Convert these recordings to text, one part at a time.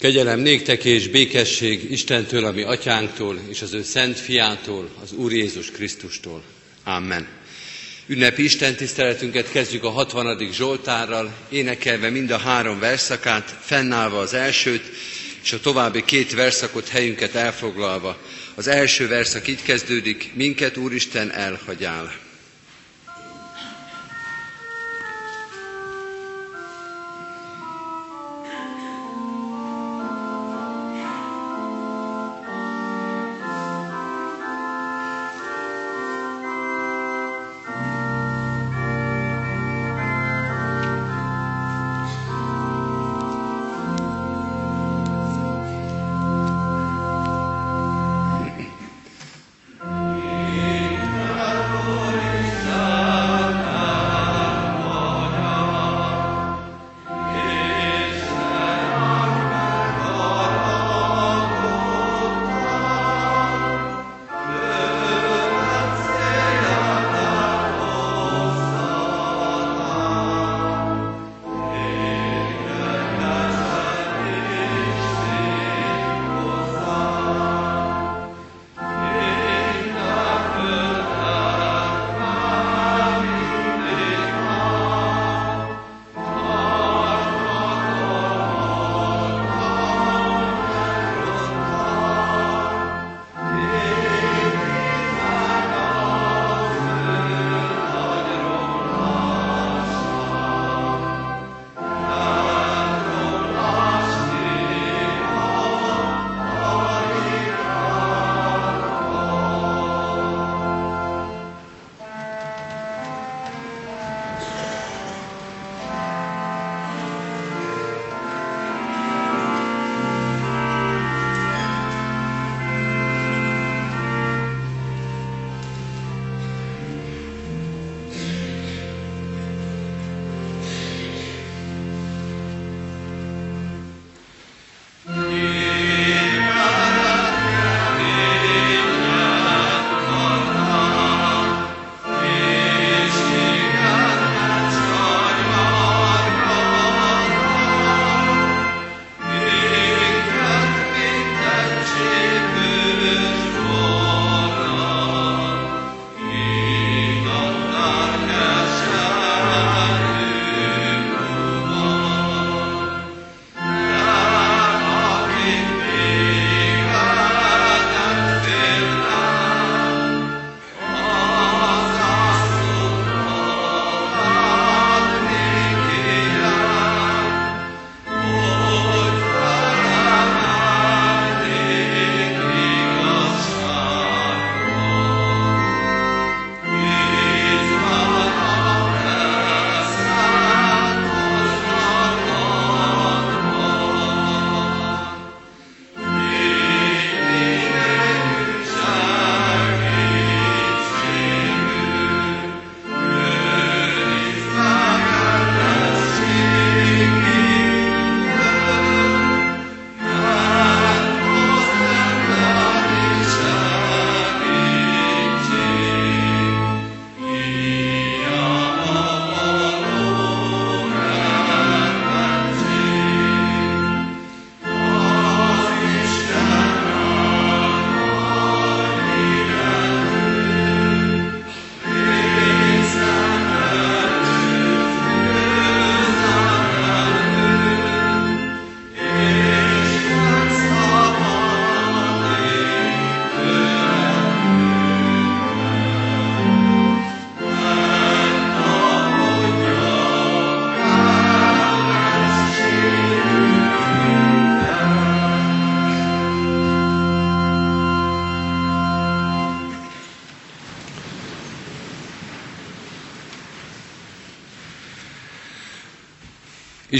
Kegyelem néktek és békesség Istentől, ami atyánktól, és az ő szent fiától, az Úr Jézus Krisztustól. Amen. Ünnepi Isten tiszteletünket kezdjük a 60. Zsoltárral, énekelve mind a három verszakát, fennállva az elsőt, és a további két verszakot helyünket elfoglalva. Az első verszak így kezdődik, minket Úristen elhagyál.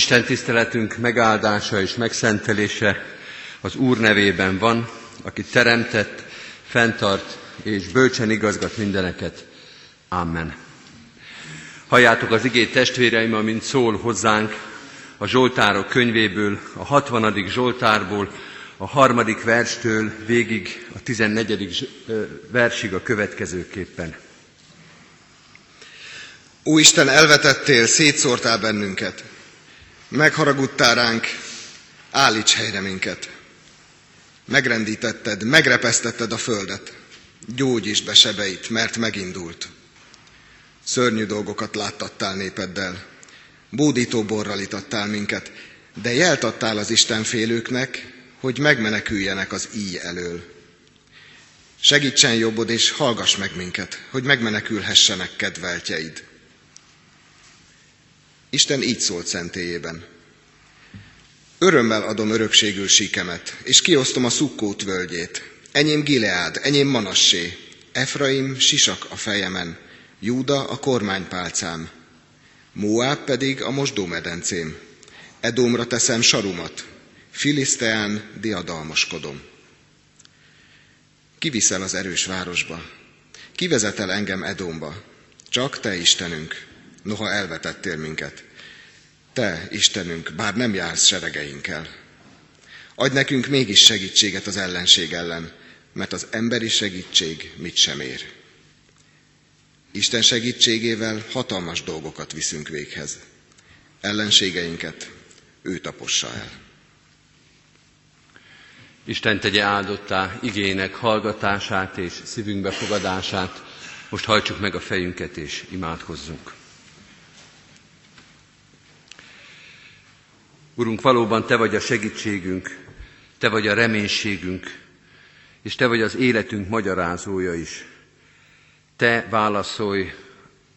Isten tiszteletünk megáldása és megszentelése az Úr nevében van, aki teremtett, fenntart és bölcsen igazgat mindeneket. Amen. Halljátok az igét testvéreim, amint szól hozzánk a Zsoltárok könyvéből, a 60. Zsoltárból, a harmadik verstől végig a 14. versig a következőképpen. Ó Isten, elvetettél, szétszórtál bennünket. Megharagudtál ránk, Állíts helyre minket. Megrendítetted, megrepesztetted a földet. Gyógyítsd be sebeit, mert megindult. Szörnyű dolgokat láttattál népeddel. Bódító borral itattál minket, de jelt adtál az Istenfélőknek, hogy megmeneküljenek az íj elől. Segítsen jobbod, és hallgass meg minket, hogy megmenekülhessenek kedveltjeid. Isten így szólt szentélyében. Örömmel adom örökségül síkemet, és kiosztom a szukkót völgyét. Enyém Gileád, enyém Manassé, Efraim sisak a fejemen, Júda a kormánypálcám, Moab pedig a mosdómedencém. Edomra teszem sarumat, Filiszteán diadalmaskodom. Kiviszel az erős városba, kivezetel engem Edomba, csak te Istenünk, noha elvetettél minket. Te, Istenünk, bár nem jársz seregeinkkel. Adj nekünk mégis segítséget az ellenség ellen, mert az emberi segítség mit sem ér. Isten segítségével hatalmas dolgokat viszünk véghez. Ellenségeinket ő tapossa el. Isten tegye áldottá igének hallgatását és szívünkbe fogadását. Most hajtsuk meg a fejünket és imádkozzunk. Urunk, valóban Te vagy a segítségünk, Te vagy a reménységünk, és Te vagy az életünk magyarázója is. Te válaszolj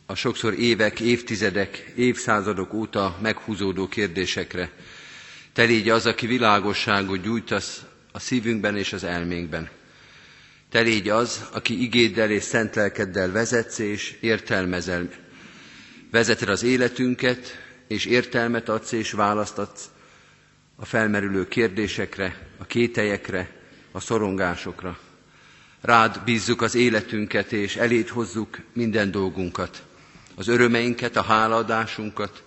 a sokszor évek, évtizedek, évszázadok óta meghúzódó kérdésekre. Te légy az, aki világosságot gyújtasz a szívünkben és az elménkben. Te légy az, aki igéddel és szent lelkeddel vezetsz és értelmezel. Vezeted az életünket, és értelmet adsz és választ adsz a felmerülő kérdésekre, a kételyekre, a szorongásokra. Rád bízzuk az életünket, és elét hozzuk minden dolgunkat, az örömeinket, a hálaadásunkat,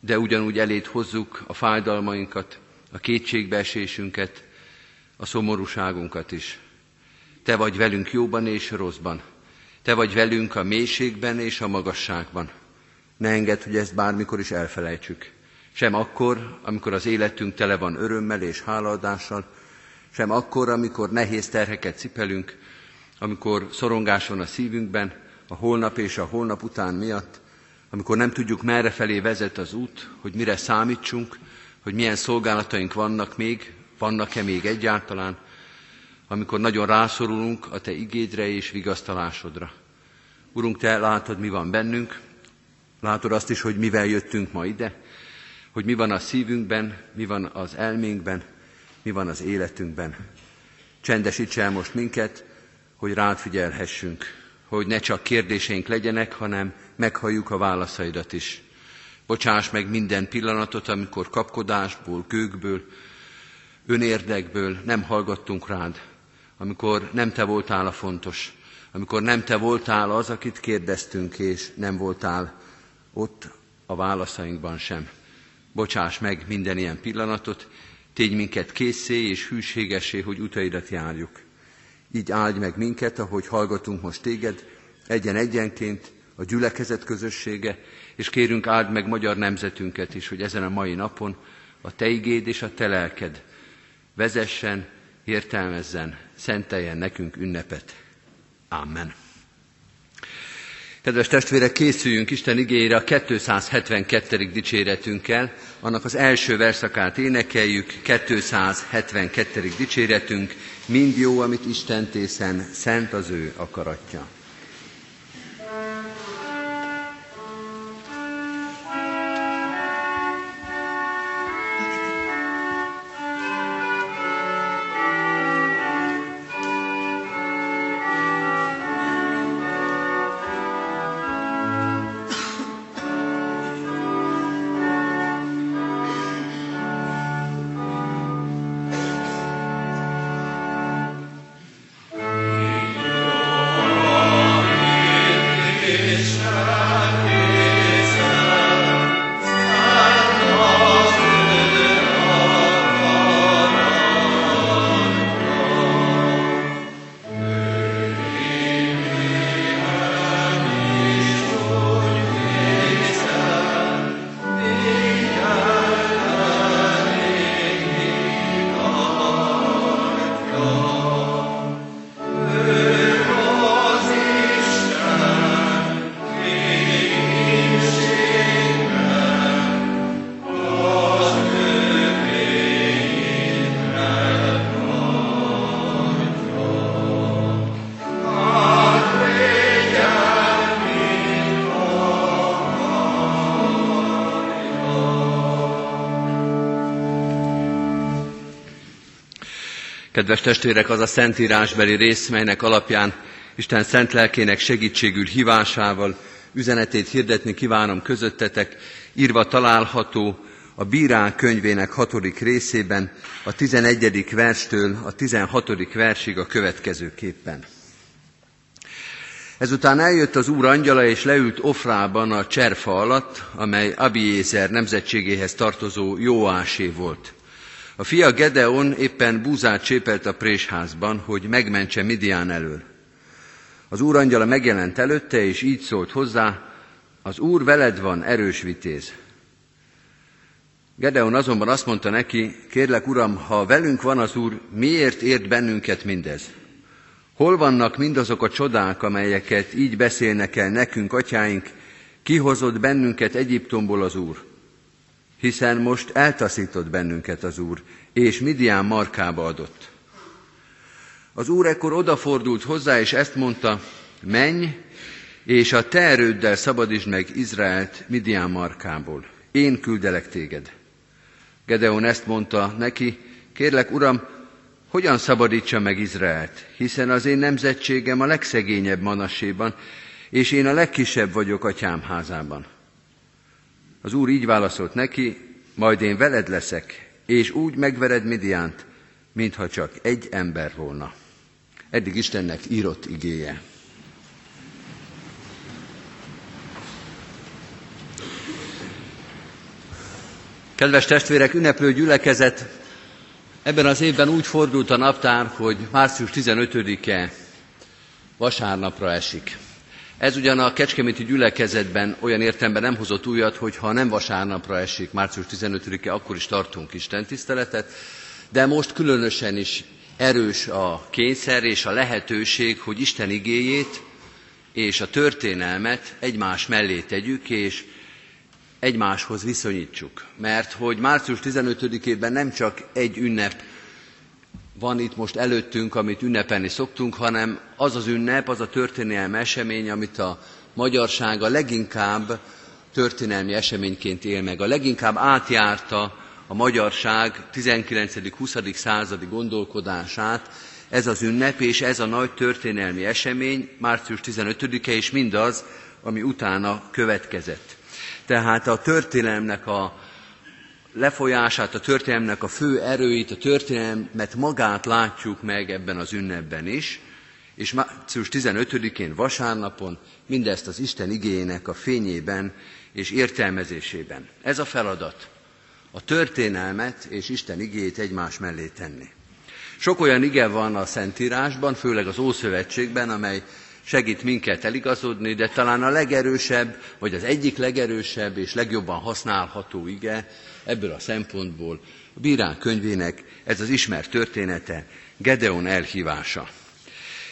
de ugyanúgy elét hozzuk a fájdalmainkat, a kétségbeesésünket, a szomorúságunkat is. Te vagy velünk jóban és rosszban. Te vagy velünk a mélységben és a magasságban. Ne engedd, hogy ezt bármikor is elfelejtsük. Sem akkor, amikor az életünk tele van örömmel és hálaadással, sem akkor, amikor nehéz terheket cipelünk, amikor szorongás van a szívünkben, a holnap és a holnap után miatt, amikor nem tudjuk, merre felé vezet az út, hogy mire számítsunk, hogy milyen szolgálataink vannak még, vannak-e még egyáltalán, amikor nagyon rászorulunk a Te igédre és vigasztalásodra. Urunk, Te látod, mi van bennünk, látod azt is, hogy mivel jöttünk ma ide, hogy mi van a szívünkben, mi van az elménkben, mi van az életünkben. Csendesíts el most minket, hogy rád figyelhessünk, hogy ne csak kérdéseink legyenek, hanem meghalljuk a válaszaidat is. Bocsáss meg minden pillanatot, amikor kapkodásból, gőgből, önérdekből nem hallgattunk rád, amikor nem te voltál a fontos, amikor nem te voltál az, akit kérdeztünk, és nem voltál ott a válaszainkban sem. Bocsáss meg minden ilyen pillanatot, tégy minket készé és hűségesé, hogy utaidat járjuk. Így áldj meg minket, ahogy hallgatunk most téged, egyen-egyenként a gyülekezet közössége, és kérünk áld meg magyar nemzetünket is, hogy ezen a mai napon a te igéd és a te lelked vezessen, értelmezzen, szenteljen nekünk ünnepet. Amen. Kedves testvérek, készüljünk Isten igényére a 272. dicséretünkkel. Annak az első verszakát énekeljük, 272. dicséretünk, mind jó, amit Isten tészen, szent az ő akaratja. Kedves testvérek, az a szentírásbeli rész, melynek alapján Isten szent lelkének segítségül hívásával üzenetét hirdetni kívánom közöttetek, írva található a Bírán könyvének hatodik részében, a 11. verstől a 16. versig a következőképpen. Ezután eljött az úr angyala, és leült Ofrában a cserfa alatt, amely Abiézer nemzetségéhez tartozó Jóásé volt. A fia Gedeon éppen búzát csépelt a présházban, hogy megmentse Midian elől. Az úr angyala megjelent előtte, és így szólt hozzá, az úr veled van, erős vitéz. Gedeon azonban azt mondta neki, kérlek uram, ha velünk van az úr, miért ért bennünket mindez? Hol vannak mindazok a csodák, amelyeket így beszélnek el nekünk, atyáink, kihozott bennünket Egyiptomból az Úr? Hiszen most eltaszított bennünket az Úr, és Midian markába adott. Az Úr ekkor odafordult hozzá, és ezt mondta, menj, és a te erőddel szabadítsd meg Izraelt Midian markából. Én küldelek téged. Gedeon ezt mondta neki, kérlek, uram, hogyan szabadítsa meg Izraelt, hiszen az én nemzetségem a legszegényebb manasséban, és én a legkisebb vagyok atyám házában. Az úr így válaszolt neki, majd én veled leszek, és úgy megvered Midiánt, mintha csak egy ember volna. Eddig Istennek írott igéje. Kedves testvérek, ünneplő gyülekezet, Ebben az évben úgy fordult a naptár, hogy március 15-e vasárnapra esik. Ez ugyan a Kecskeméti gyülekezetben olyan értemben nem hozott újat, hogy ha nem vasárnapra esik, március 15-e, akkor is tartunk Isten tiszteletet, de most különösen is erős a kényszer és a lehetőség, hogy Isten igéjét és a történelmet egymás mellé tegyük, és egymáshoz viszonyítsuk. Mert hogy március 15-ében nem csak egy ünnep van itt most előttünk, amit ünnepelni szoktunk, hanem az az ünnep, az a történelmi esemény, amit a magyarság a leginkább történelmi eseményként él meg. A leginkább átjárta a magyarság 19.-20. századi gondolkodását, ez az ünnep és ez a nagy történelmi esemény, március 15-e, és mindaz, ami utána következett. Tehát a történelemnek a lefolyását, a történelemnek a fő erőit, a történelmet magát látjuk meg ebben az ünnepben is, és március 15-én vasárnapon mindezt az Isten igényének a fényében és értelmezésében. Ez a feladat, a történelmet és Isten igéjét egymás mellé tenni. Sok olyan ige van a Szentírásban, főleg az Ószövetségben, amely segít minket eligazodni, de talán a legerősebb, vagy az egyik legerősebb és legjobban használható ige ebből a szempontból a bírán könyvének ez az ismert története, Gedeon elhívása.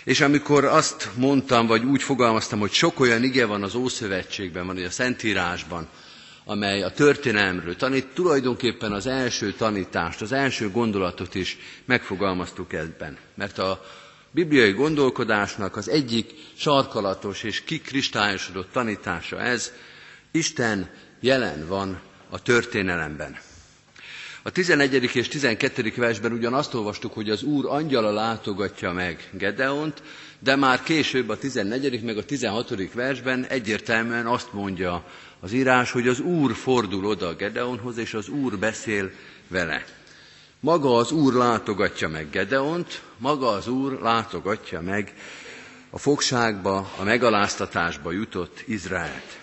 És amikor azt mondtam, vagy úgy fogalmaztam, hogy sok olyan ige van az Ószövetségben, van, hogy a Szentírásban, amely a történelmről tanít, tulajdonképpen az első tanítást, az első gondolatot is megfogalmaztuk ebben. Mert a bibliai gondolkodásnak az egyik sarkalatos és kikristályosodott tanítása ez, Isten jelen van a történelemben. A 11. és 12. versben ugyan azt olvastuk, hogy az Úr angyala látogatja meg Gedeont, de már később a 14. meg a 16. versben egyértelműen azt mondja az írás, hogy az Úr fordul oda Gedeonhoz, és az Úr beszél vele. Maga az Úr látogatja meg Gedeont, maga az Úr látogatja meg a fogságba, a megaláztatásba jutott Izraelt.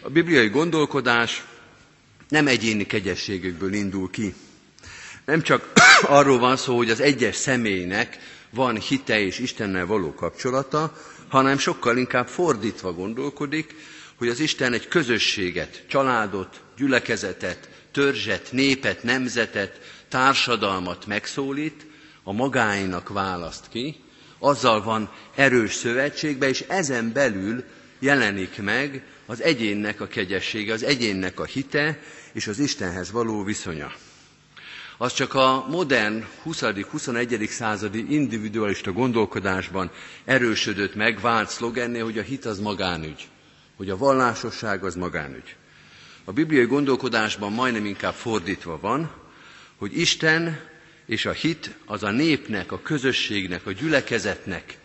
A bibliai gondolkodás nem egyéni kegyességükből indul ki. Nem csak arról van szó, hogy az egyes személynek van hite és Istennel való kapcsolata, hanem sokkal inkább fordítva gondolkodik, hogy az Isten egy közösséget, családot, gyülekezetet, törzset, népet, nemzetet, társadalmat megszólít, a magáinak választ ki, azzal van erős szövetségbe, és ezen belül jelenik meg az egyénnek a kegyessége, az egyénnek a hite és az Istenhez való viszonya. Az csak a modern 20.-21. századi individualista gondolkodásban erősödött meg, vált szlogenné, hogy a hit az magánügy, hogy a vallásosság az magánügy. A bibliai gondolkodásban majdnem inkább fordítva van, hogy Isten és a hit az a népnek, a közösségnek, a gyülekezetnek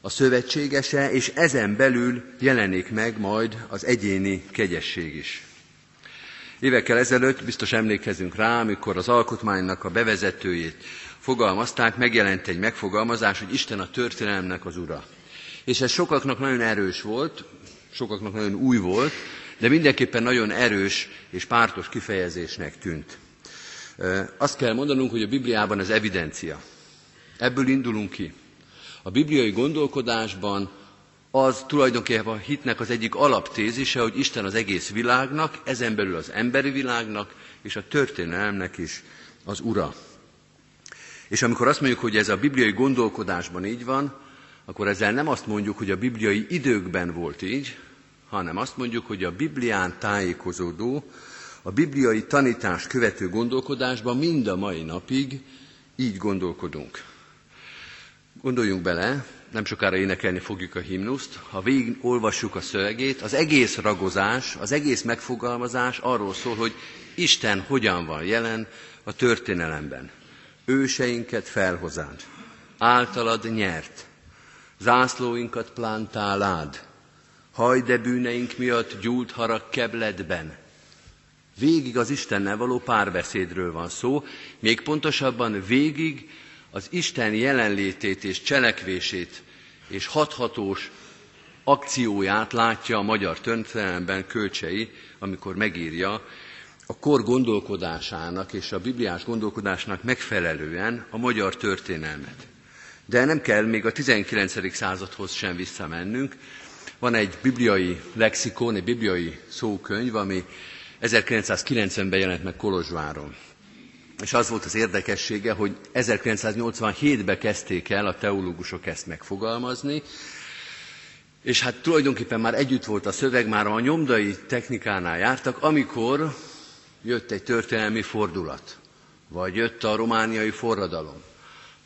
a szövetségese, és ezen belül jelenik meg majd az egyéni kegyesség is. Évekkel ezelőtt biztos emlékezünk rá, amikor az alkotmánynak a bevezetőjét fogalmazták, megjelent egy megfogalmazás, hogy Isten a történelemnek az ura. És ez sokaknak nagyon erős volt, sokaknak nagyon új volt, de mindenképpen nagyon erős és pártos kifejezésnek tűnt. Azt kell mondanunk, hogy a Bibliában ez evidencia. Ebből indulunk ki. A bibliai gondolkodásban az tulajdonképpen a hitnek az egyik alaptézise, hogy Isten az egész világnak, ezen belül az emberi világnak és a történelemnek is az ura. És amikor azt mondjuk, hogy ez a bibliai gondolkodásban így van, akkor ezzel nem azt mondjuk, hogy a bibliai időkben volt így, hanem azt mondjuk, hogy a Biblián tájékozódó, a bibliai tanítás követő gondolkodásban mind a mai napig így gondolkodunk. Gondoljunk bele, nem sokára énekelni fogjuk a himnuszt, ha végig olvassuk a szövegét, az egész ragozás, az egész megfogalmazás arról szól, hogy Isten hogyan van jelen a történelemben. Őseinket felhozád, általad nyert, zászlóinkat plántálád, hajde bűneink miatt gyúlt harag kebledben. Végig az Istennel való párbeszédről van szó, még pontosabban végig az Isten jelenlétét és cselekvését és hathatós akcióját látja a magyar történelemben Kölcsei, amikor megírja a kor gondolkodásának és a bibliás gondolkodásnak megfelelően a magyar történelmet. De nem kell még a 19. századhoz sem visszamennünk. Van egy bibliai lexikon, egy bibliai szókönyv, ami 1990-ben jelent meg Kolozsváron. És az volt az érdekessége, hogy 1987-ben kezdték el a teológusok ezt megfogalmazni, és hát tulajdonképpen már együtt volt a szöveg, már a nyomdai technikánál jártak, amikor jött egy történelmi fordulat, vagy jött a romániai forradalom,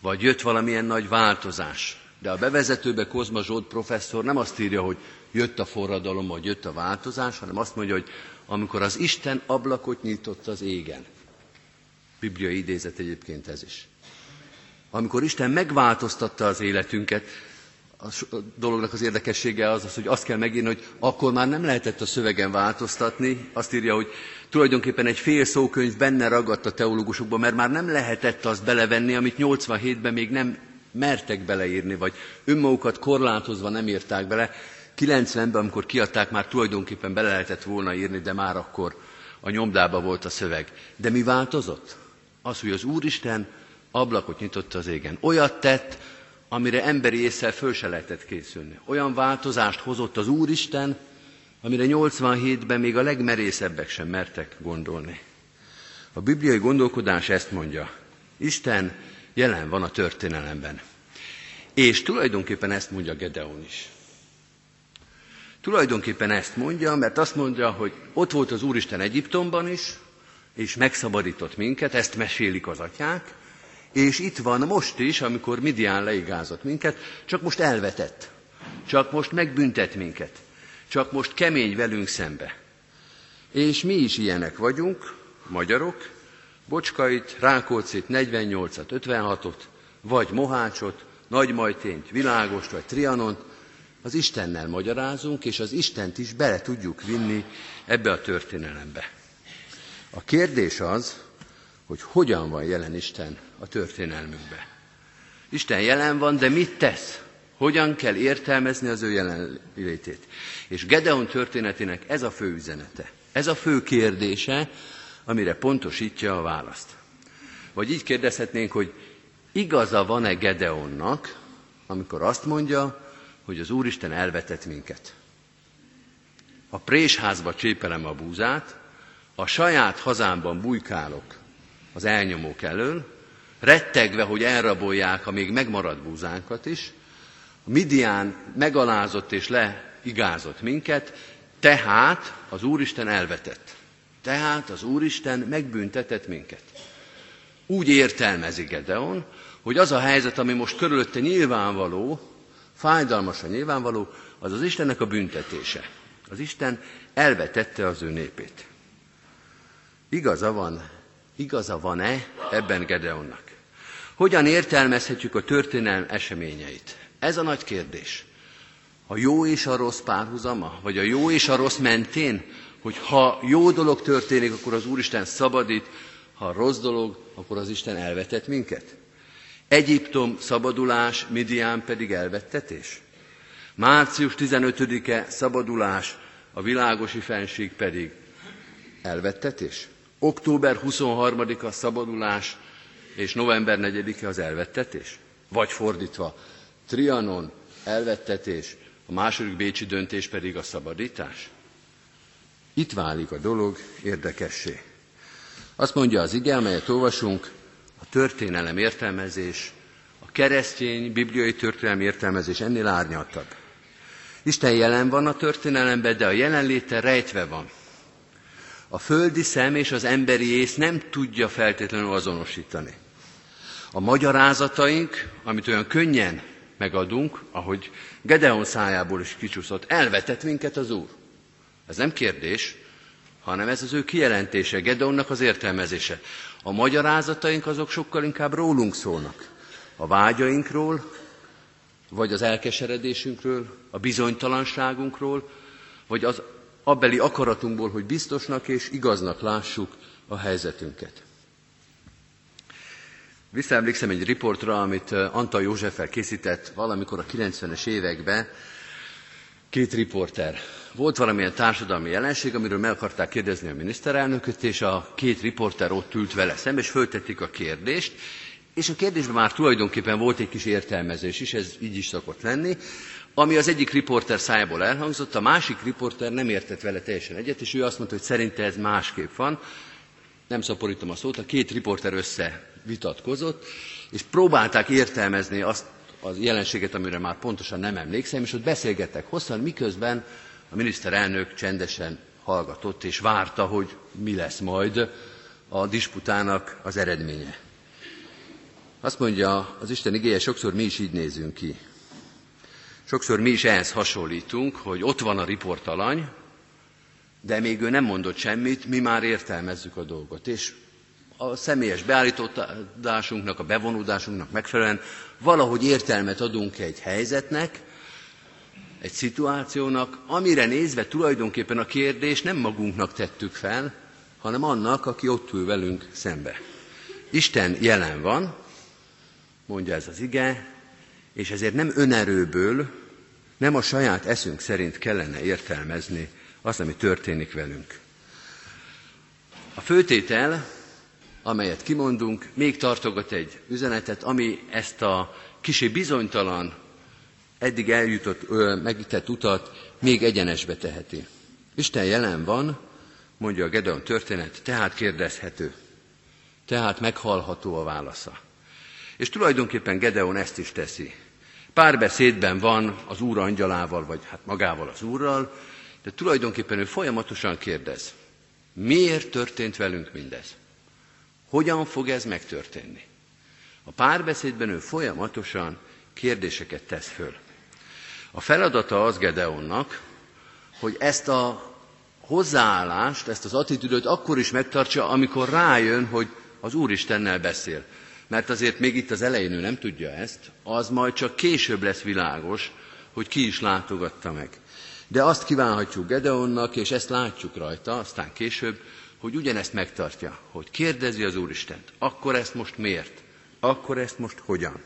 vagy jött valamilyen nagy változás. De a bevezetőbe Kozma Zsolt professzor nem azt írja, hogy jött a forradalom, vagy jött a változás, hanem azt mondja, hogy amikor az Isten ablakot nyitott az égen. Bibliai idézet egyébként ez is. Amikor Isten megváltoztatta az életünket, a dolognak az érdekessége az, az, hogy azt kell megírni, hogy akkor már nem lehetett a szövegen változtatni. Azt írja, hogy tulajdonképpen egy fél szókönyv benne ragadt a teológusokban, mert már nem lehetett azt belevenni, amit 87-ben még nem mertek beleírni, vagy önmagukat korlátozva nem írták bele. 90-ben, amikor kiadták, már tulajdonképpen bele lehetett volna írni, de már akkor a nyomdába volt a szöveg. De mi változott? Az, hogy az Úristen ablakot nyitott az égen. Olyat tett, amire emberi észre föl se lehetett készülni. Olyan változást hozott az Úristen, amire 87-ben még a legmerészebbek sem mertek gondolni. A bibliai gondolkodás ezt mondja. Isten jelen van a történelemben. És tulajdonképpen ezt mondja Gedeon is. Tulajdonképpen ezt mondja, mert azt mondja, hogy ott volt az Úristen Egyiptomban is, és megszabadított minket, ezt mesélik az atyák, és itt van most is, amikor Midian leigázott minket, csak most elvetett, csak most megbüntet minket, csak most kemény velünk szembe. És mi is ilyenek vagyunk, magyarok, Bocskait, Rákócit, 48-at, 56-ot, vagy Mohácsot, Nagymajtényt, Világost, vagy Trianont, az Istennel magyarázunk, és az Istent is bele tudjuk vinni ebbe a történelembe. A kérdés az, hogy hogyan van jelen Isten a történelmünkben. Isten jelen van, de mit tesz? Hogyan kell értelmezni az ő jelenlétét? És Gedeon történetének ez a fő üzenete. Ez a fő kérdése, amire pontosítja a választ. Vagy így kérdezhetnénk, hogy igaza van-e Gedeonnak, amikor azt mondja, hogy az Úristen elvetett minket. A présházba csépelem a búzát, a saját hazámban bujkálok az elnyomók elől, rettegve, hogy elrabolják a még megmaradt búzánkat is, a Midián megalázott és leigázott minket, tehát az Úristen elvetett. Tehát az Úristen megbüntetett minket. Úgy értelmezi Gedeon, hogy az a helyzet, ami most körülötte nyilvánvaló, fájdalmasan nyilvánvaló, az az Istennek a büntetése. Az Isten elvetette az ő népét. Igaza van Igaza van-e ebben Gedeonnak? Hogyan értelmezhetjük a történelm eseményeit? Ez a nagy kérdés. A jó és a rossz párhuzama? Vagy a jó és a rossz mentén? Hogy ha jó dolog történik, akkor az Úristen szabadít, ha rossz dolog, akkor az Isten elvetett minket? Egyiptom szabadulás, Midian pedig elvettetés? Március 15-e szabadulás, a világosi fenség pedig elvettetés? Október 23-a szabadulás, és november 4-e az elvettetés? Vagy fordítva, Trianon elvettetés, a második bécsi döntés pedig a szabadítás? Itt válik a dolog érdekessé. Azt mondja az ige, amelyet olvasunk, a történelem értelmezés, a keresztény bibliai történelem értelmezés ennél árnyaltabb. Isten jelen van a történelemben, de a jelenléte rejtve van. A földi szem és az emberi ész nem tudja feltétlenül azonosítani. A magyarázataink, amit olyan könnyen megadunk, ahogy Gedeon szájából is kicsúszott, elvetett minket az Úr. Ez nem kérdés, hanem ez az ő kijelentése, Gedeonnak az értelmezése. A magyarázataink azok sokkal inkább rólunk szólnak. A vágyainkról, vagy az elkeseredésünkről, a bizonytalanságunkról, vagy az abbeli akaratunkból, hogy biztosnak és igaznak lássuk a helyzetünket. Visszaemlékszem egy riportra, amit Antal Józseffel készített valamikor a 90-es években, két riporter. Volt valamilyen társadalmi jelenség, amiről meg akarták kérdezni a miniszterelnököt, és a két riporter ott ült vele szembe, és föltették a kérdést, és a kérdésben már tulajdonképpen volt egy kis értelmezés is, ez így is szokott lenni, ami az egyik riporter szájából elhangzott, a másik riporter nem értett vele teljesen egyet, és ő azt mondta, hogy szerinte ez másképp van. Nem szaporítom a szót, a két riporter össze vitatkozott, és próbálták értelmezni azt a jelenséget, amire már pontosan nem emlékszem, és ott beszélgettek hosszan, miközben a miniszterelnök csendesen hallgatott, és várta, hogy mi lesz majd a disputának az eredménye. Azt mondja az Isten igéje, sokszor mi is így nézünk ki. Sokszor mi is ehhez hasonlítunk, hogy ott van a riportalany, de még ő nem mondott semmit, mi már értelmezzük a dolgot. És a személyes beállítódásunknak, a bevonódásunknak megfelelően valahogy értelmet adunk egy helyzetnek, egy szituációnak, amire nézve tulajdonképpen a kérdés nem magunknak tettük fel, hanem annak, aki ott ül velünk szembe. Isten jelen van, mondja ez az ige, és ezért nem önerőből, nem a saját eszünk szerint kellene értelmezni azt, ami történik velünk. A főtétel, amelyet kimondunk, még tartogat egy üzenetet, ami ezt a kicsi bizonytalan, eddig eljutott, megített utat még egyenesbe teheti. Isten jelen van, mondja a Gedeon történet, tehát kérdezhető, tehát meghallható a válasza. És tulajdonképpen Gedeon ezt is teszi. Párbeszédben van az Úr angyalával, vagy hát magával az Úrral, de tulajdonképpen ő folyamatosan kérdez, miért történt velünk mindez? Hogyan fog ez megtörténni? A párbeszédben ő folyamatosan kérdéseket tesz föl. A feladata az Gedeonnak, hogy ezt a hozzáállást, ezt az attitűdöt akkor is megtartsa, amikor rájön, hogy az Úristennel beszél. Mert azért még itt az elején ő nem tudja ezt, az majd csak később lesz világos, hogy ki is látogatta meg. De azt kívánhatjuk Gedeonnak, és ezt látjuk rajta, aztán később, hogy ugyanezt megtartja, hogy kérdezi az Úristent, akkor ezt most miért? Akkor ezt most hogyan?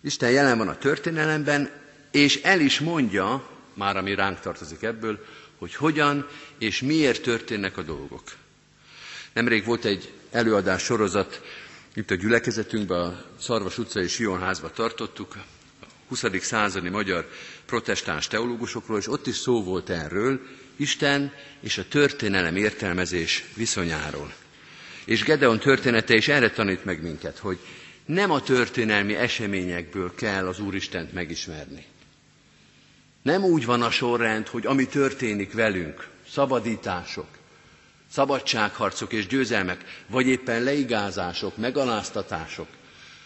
Isten jelen van a történelemben, és el is mondja, már ami ránk tartozik ebből, hogy hogyan és miért történnek a dolgok. Nemrég volt egy előadás sorozat, itt a gyülekezetünkben, a Szarvas utcai és Sionházba tartottuk, a 20. századi magyar protestáns teológusokról, és ott is szó volt erről, Isten és a történelem értelmezés viszonyáról. És Gedeon története is erre tanít meg minket, hogy nem a történelmi eseményekből kell az Úristent megismerni. Nem úgy van a sorrend, hogy ami történik velünk, szabadítások, szabadságharcok és győzelmek, vagy éppen leigázások, megaláztatások,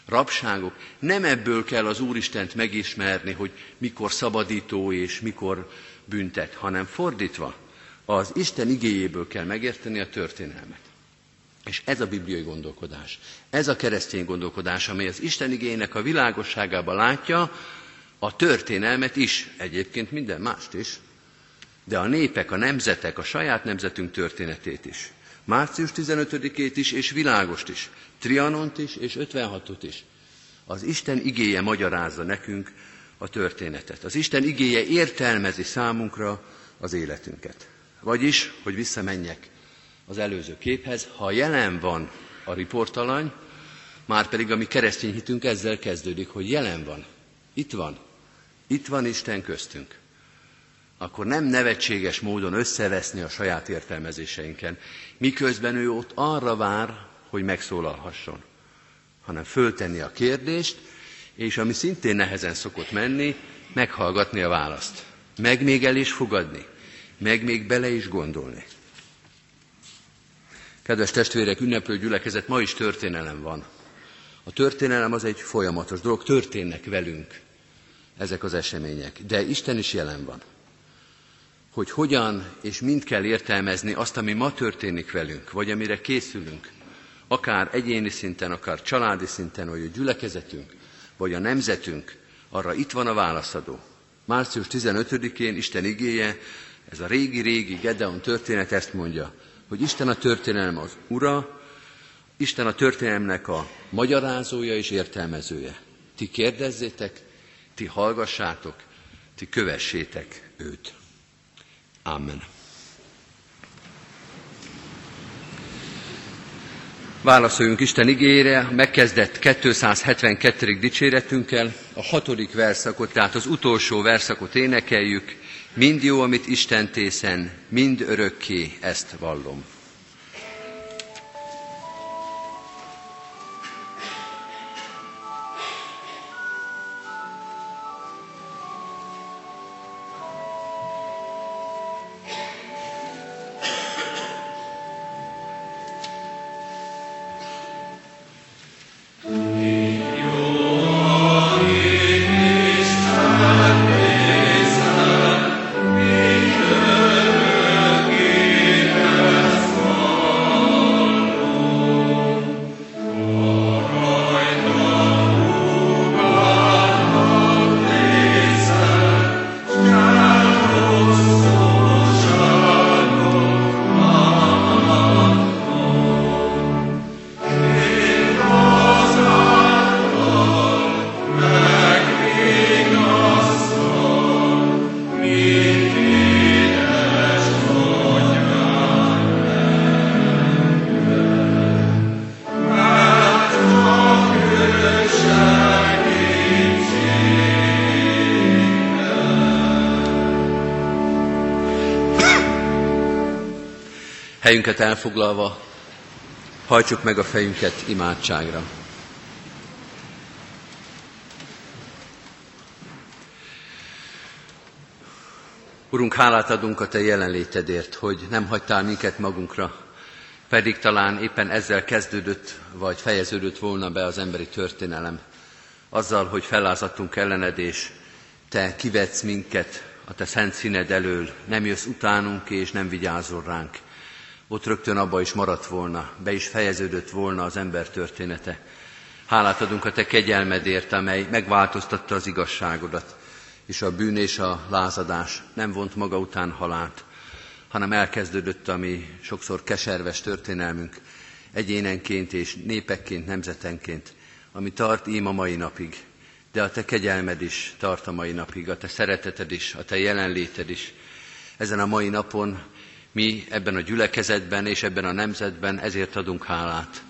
rabságok, nem ebből kell az Úristent megismerni, hogy mikor szabadító és mikor büntet, hanem fordítva, az Isten igéjéből kell megérteni a történelmet. És ez a bibliai gondolkodás, ez a keresztény gondolkodás, amely az Isten igénynek a világosságában látja a történelmet is, egyébként minden mást is, de a népek, a nemzetek, a saját nemzetünk történetét is. Március 15-ét is, és világost is. Trianont is, és 56-ot is. Az Isten igéje magyarázza nekünk a történetet. Az Isten igéje értelmezi számunkra az életünket. Vagyis, hogy visszamenjek az előző képhez, ha jelen van a riportalany, már pedig a mi keresztény hitünk ezzel kezdődik, hogy jelen van, itt van, itt van Isten köztünk, akkor nem nevetséges módon összeveszni a saját értelmezéseinken, miközben ő ott arra vár, hogy megszólalhasson, hanem föltenni a kérdést, és ami szintén nehezen szokott menni, meghallgatni a választ. Meg még el is fogadni, meg még bele is gondolni. Kedves testvérek, ünneplő gyülekezet, ma is történelem van. A történelem az egy folyamatos dolog, történnek velünk ezek az események, de Isten is jelen van. Hogy hogyan és mind kell értelmezni azt, ami ma történik velünk, vagy amire készülünk, akár egyéni szinten, akár családi szinten, vagy a gyülekezetünk, vagy a nemzetünk, arra itt van a válaszadó. Március 15-én Isten igéje, ez a régi-régi Gedeon történet ezt mondja, hogy Isten a történelem az ura, Isten a történelemnek a magyarázója és értelmezője. Ti kérdezzétek, ti hallgassátok, ti kövessétek őt. Amen. Válaszoljunk Isten igére, megkezdett 272. dicséretünkkel, a hatodik verszakot, tehát az utolsó verszakot énekeljük, mind jó, amit Isten tészen, mind örökké ezt vallom. Helyünket elfoglalva, hajtsuk meg a fejünket imádságra. Urunk, hálát adunk a Te jelenlétedért, hogy nem hagytál minket magunkra, pedig talán éppen ezzel kezdődött, vagy fejeződött volna be az emberi történelem. Azzal, hogy fellázadtunk ellened, és Te kivetsz minket a Te szent színed elől, nem jössz utánunk, és nem vigyázol ránk ott rögtön abba is maradt volna, be is fejeződött volna az ember története. Hálát adunk a Te kegyelmedért, amely megváltoztatta az igazságodat, és a bűn és a lázadás nem vont maga után halált, hanem elkezdődött a mi sokszor keserves történelmünk, egyénenként és népekként, nemzetenként, ami tart ím a mai napig. De a Te kegyelmed is tart a mai napig, a Te szereteted is, a Te jelenléted is. Ezen a mai napon mi ebben a gyülekezetben és ebben a nemzetben ezért adunk hálát.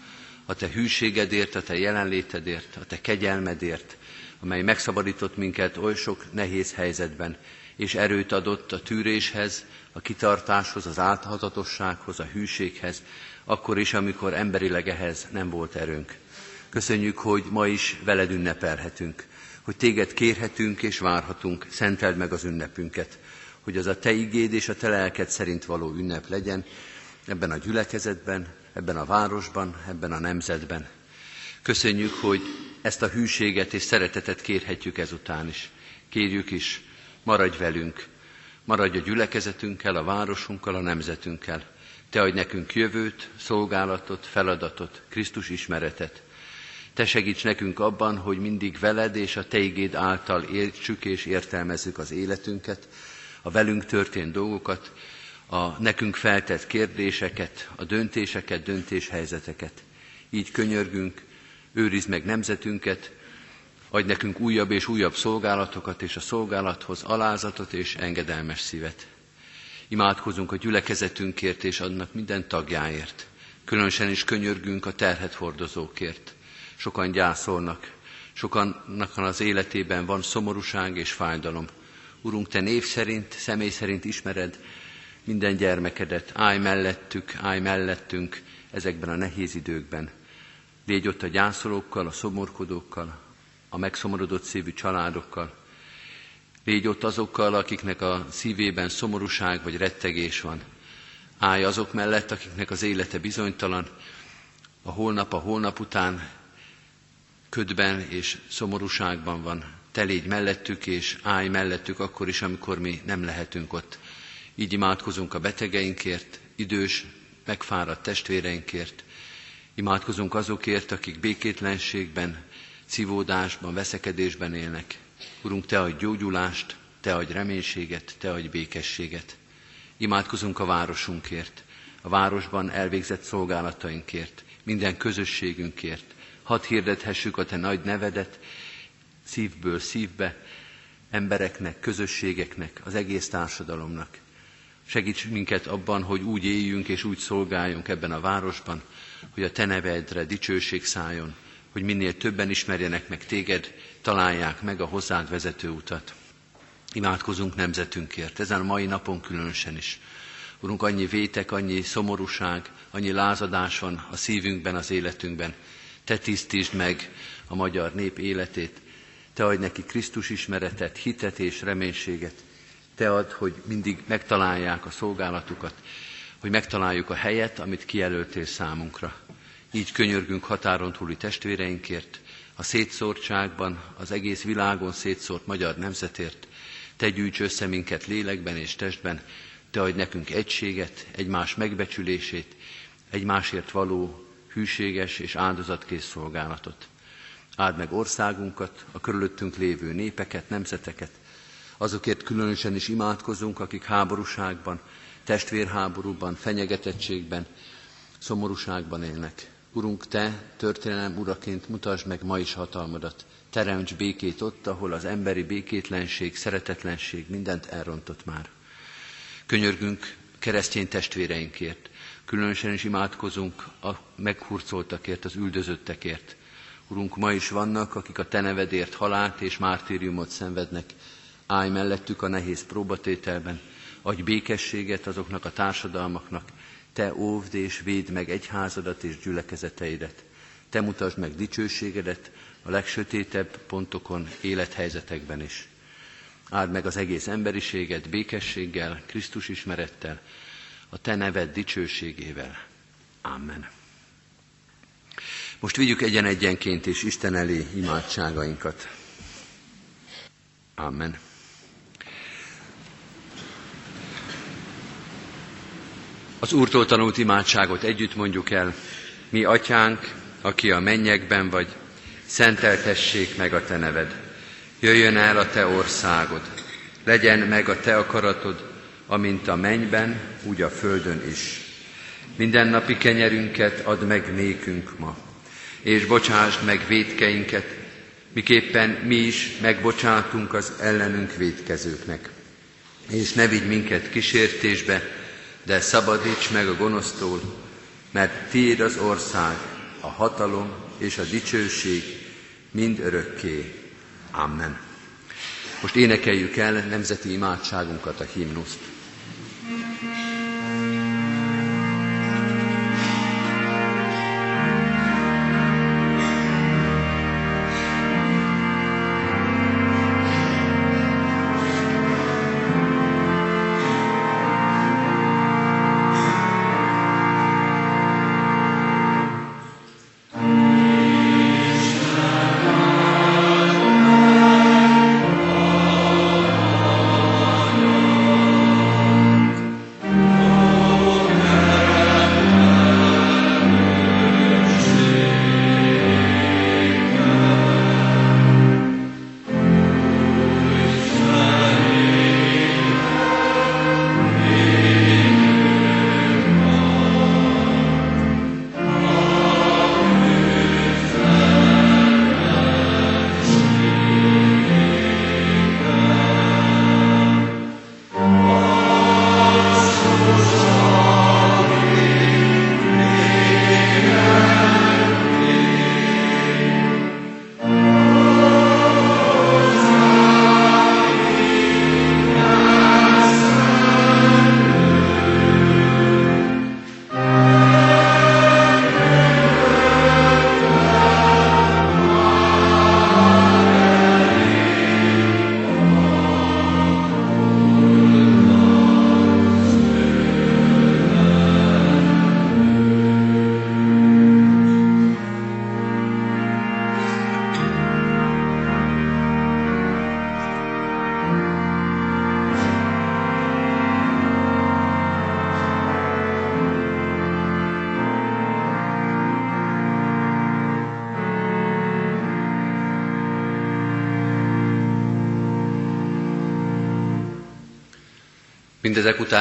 A te hűségedért, a te jelenlétedért, a te kegyelmedért, amely megszabadított minket oly sok nehéz helyzetben, és erőt adott a tűréshez, a kitartáshoz, az áthatatossághoz, a hűséghez, akkor is, amikor emberileg ehhez nem volt erőnk. Köszönjük, hogy ma is veled ünnepelhetünk, hogy téged kérhetünk és várhatunk, szenteld meg az ünnepünket hogy az a te igéd és a te lelked szerint való ünnep legyen ebben a gyülekezetben, ebben a városban, ebben a nemzetben. Köszönjük, hogy ezt a hűséget és szeretetet kérhetjük ezután is. Kérjük is, maradj velünk, maradj a gyülekezetünkkel, a városunkkal, a nemzetünkkel. Te adj nekünk jövőt, szolgálatot, feladatot, Krisztus ismeretet. Te segíts nekünk abban, hogy mindig veled és a Te igéd által értsük és értelmezzük az életünket, a velünk történt dolgokat, a nekünk feltett kérdéseket, a döntéseket, döntéshelyzeteket. Így könyörgünk, őrizd meg nemzetünket, adj nekünk újabb és újabb szolgálatokat, és a szolgálathoz alázatot és engedelmes szívet. Imádkozunk a gyülekezetünkért és annak minden tagjáért. Különösen is könyörgünk a terhet hordozókért. Sokan gyászolnak, sokannak az életében van szomorúság és fájdalom. Urunk, Te név szerint, személy szerint ismered minden gyermekedet, állj mellettük, állj mellettünk ezekben a nehéz időkben. Légy ott a gyászolókkal, a szomorkodókkal, a megszomorodott szívű családokkal. Légy ott azokkal, akiknek a szívében szomorúság vagy rettegés van. Állj azok mellett, akiknek az élete bizonytalan, a holnap a holnap után ködben és szomorúságban van. Te légy mellettük, és állj mellettük akkor is, amikor mi nem lehetünk ott. Így imádkozunk a betegeinkért, idős, megfáradt testvéreinkért. Imádkozunk azokért, akik békétlenségben, civódásban, veszekedésben élnek. Urunk, Te adj gyógyulást, Te adj reménységet, Te adj békességet. Imádkozunk a városunkért, a városban elvégzett szolgálatainkért, minden közösségünkért. Hadd hirdethessük a Te nagy nevedet szívből szívbe, embereknek, közösségeknek, az egész társadalomnak. Segíts minket abban, hogy úgy éljünk és úgy szolgáljunk ebben a városban, hogy a Te nevedre dicsőség szálljon, hogy minél többen ismerjenek meg Téged, találják meg a hozzád vezető utat. Imádkozunk nemzetünkért, ezen a mai napon különösen is. Urunk, annyi vétek, annyi szomorúság, annyi lázadás van a szívünkben, az életünkben. Te tisztítsd meg a magyar nép életét, Te adj neki Krisztus ismeretet, hitet és reménységet. Te add, hogy mindig megtalálják a szolgálatukat, hogy megtaláljuk a helyet, amit kijelöltél számunkra. Így könyörgünk határon túli testvéreinkért, a szétszórtságban, az egész világon szétszórt magyar nemzetért. Te gyűjts össze minket lélekben és testben, Te adj nekünk egységet, egymás megbecsülését, egymásért való hűséges és áldozatkész szolgálatot. Áld meg országunkat, a körülöttünk lévő népeket, nemzeteket, azokért különösen is imádkozunk, akik háborúságban, testvérháborúban, fenyegetettségben, szomorúságban élnek. Urunk, Te történelem uraként mutasd meg ma is hatalmadat. Teremts békét ott, ahol az emberi békétlenség, szeretetlenség mindent elrontott már. Könyörgünk keresztény testvéreinkért, különösen is imádkozunk a meghurcoltakért, az üldözöttekért. Urunk, ma is vannak, akik a Te nevedért halált és mártíriumot szenvednek. Állj mellettük a nehéz próbatételben, adj békességet azoknak a társadalmaknak, te óvd és védd meg egyházadat és gyülekezeteidet. Te mutasd meg dicsőségedet a legsötétebb pontokon, élethelyzetekben is. Áld meg az egész emberiséget békességgel, Krisztus ismerettel, a Te neved dicsőségével. Amen. Most vigyük egyen-egyenként is Isten elé imádságainkat. Amen. Az Úrtól tanult imádságot együtt mondjuk el. Mi, Atyánk, aki a mennyekben vagy, szenteltessék meg a Te neved. Jöjjön el a Te országod. Legyen meg a Te akaratod, amint a mennyben, úgy a földön is. Minden napi kenyerünket add meg nékünk ma, és bocsásd meg védkeinket, miképpen mi is megbocsátunk az ellenünk védkezőknek. És ne vigy minket kísértésbe, de szabadíts meg a gonosztól, mert tiéd az ország, a hatalom és a dicsőség mind örökké. Amen. Most énekeljük el nemzeti imádságunkat, a himnuszt.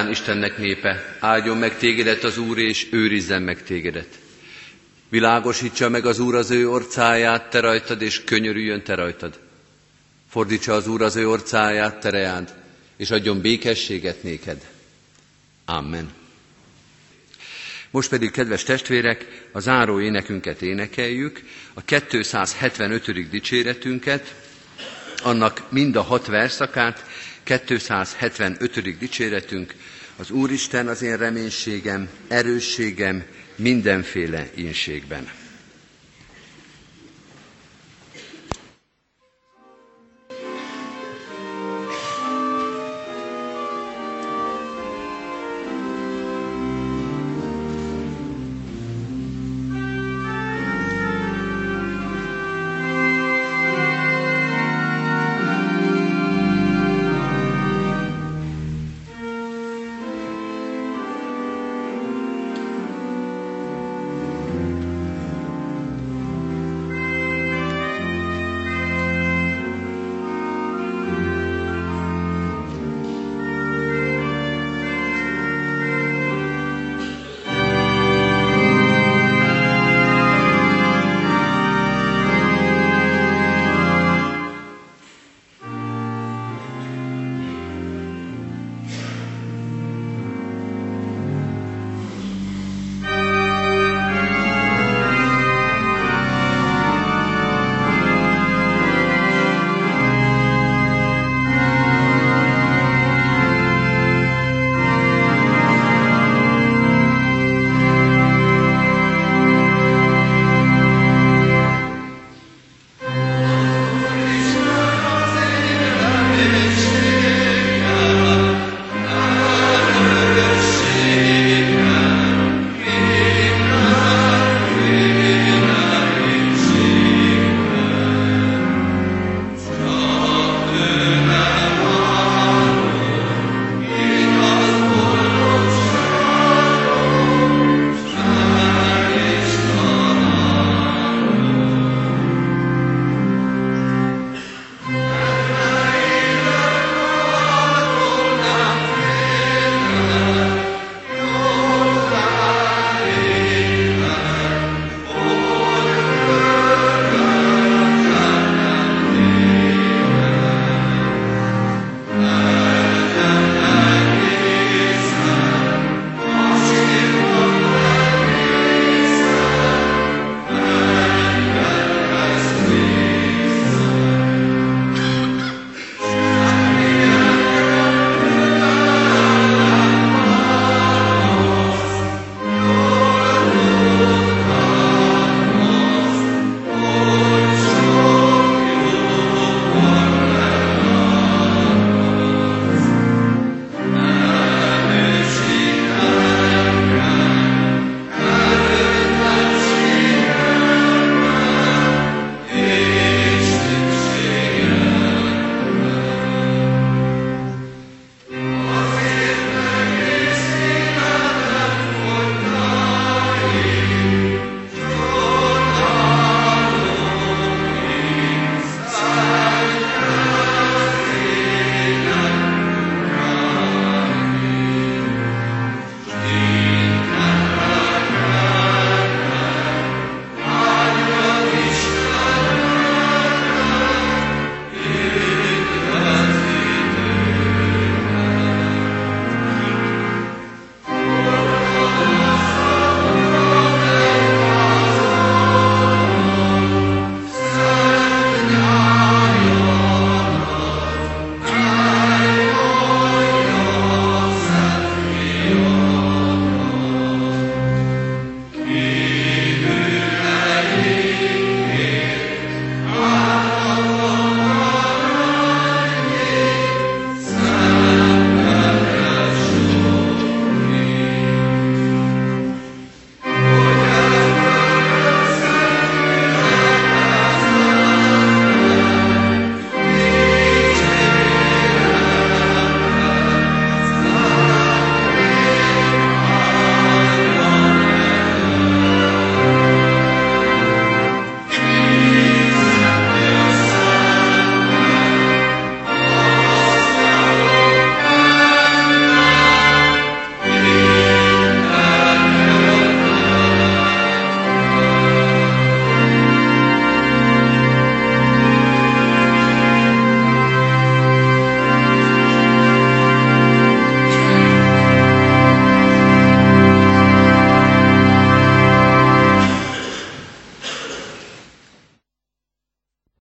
Istennek népe, áldjon meg tégedet az Úr, és őrizzen meg tégedet. Világosítsa meg az Úr az ő orcáját, te rajtad, és könyörüljön te rajtad. Fordítsa az Úr az ő orcáját, te reád, és adjon békességet néked. Amen. Most pedig, kedves testvérek, a záró énekünket énekeljük, a 275. dicséretünket, annak mind a hat verszakát, 275. dicséretünk, az Úristen az én reménységem, erősségem mindenféle inségben.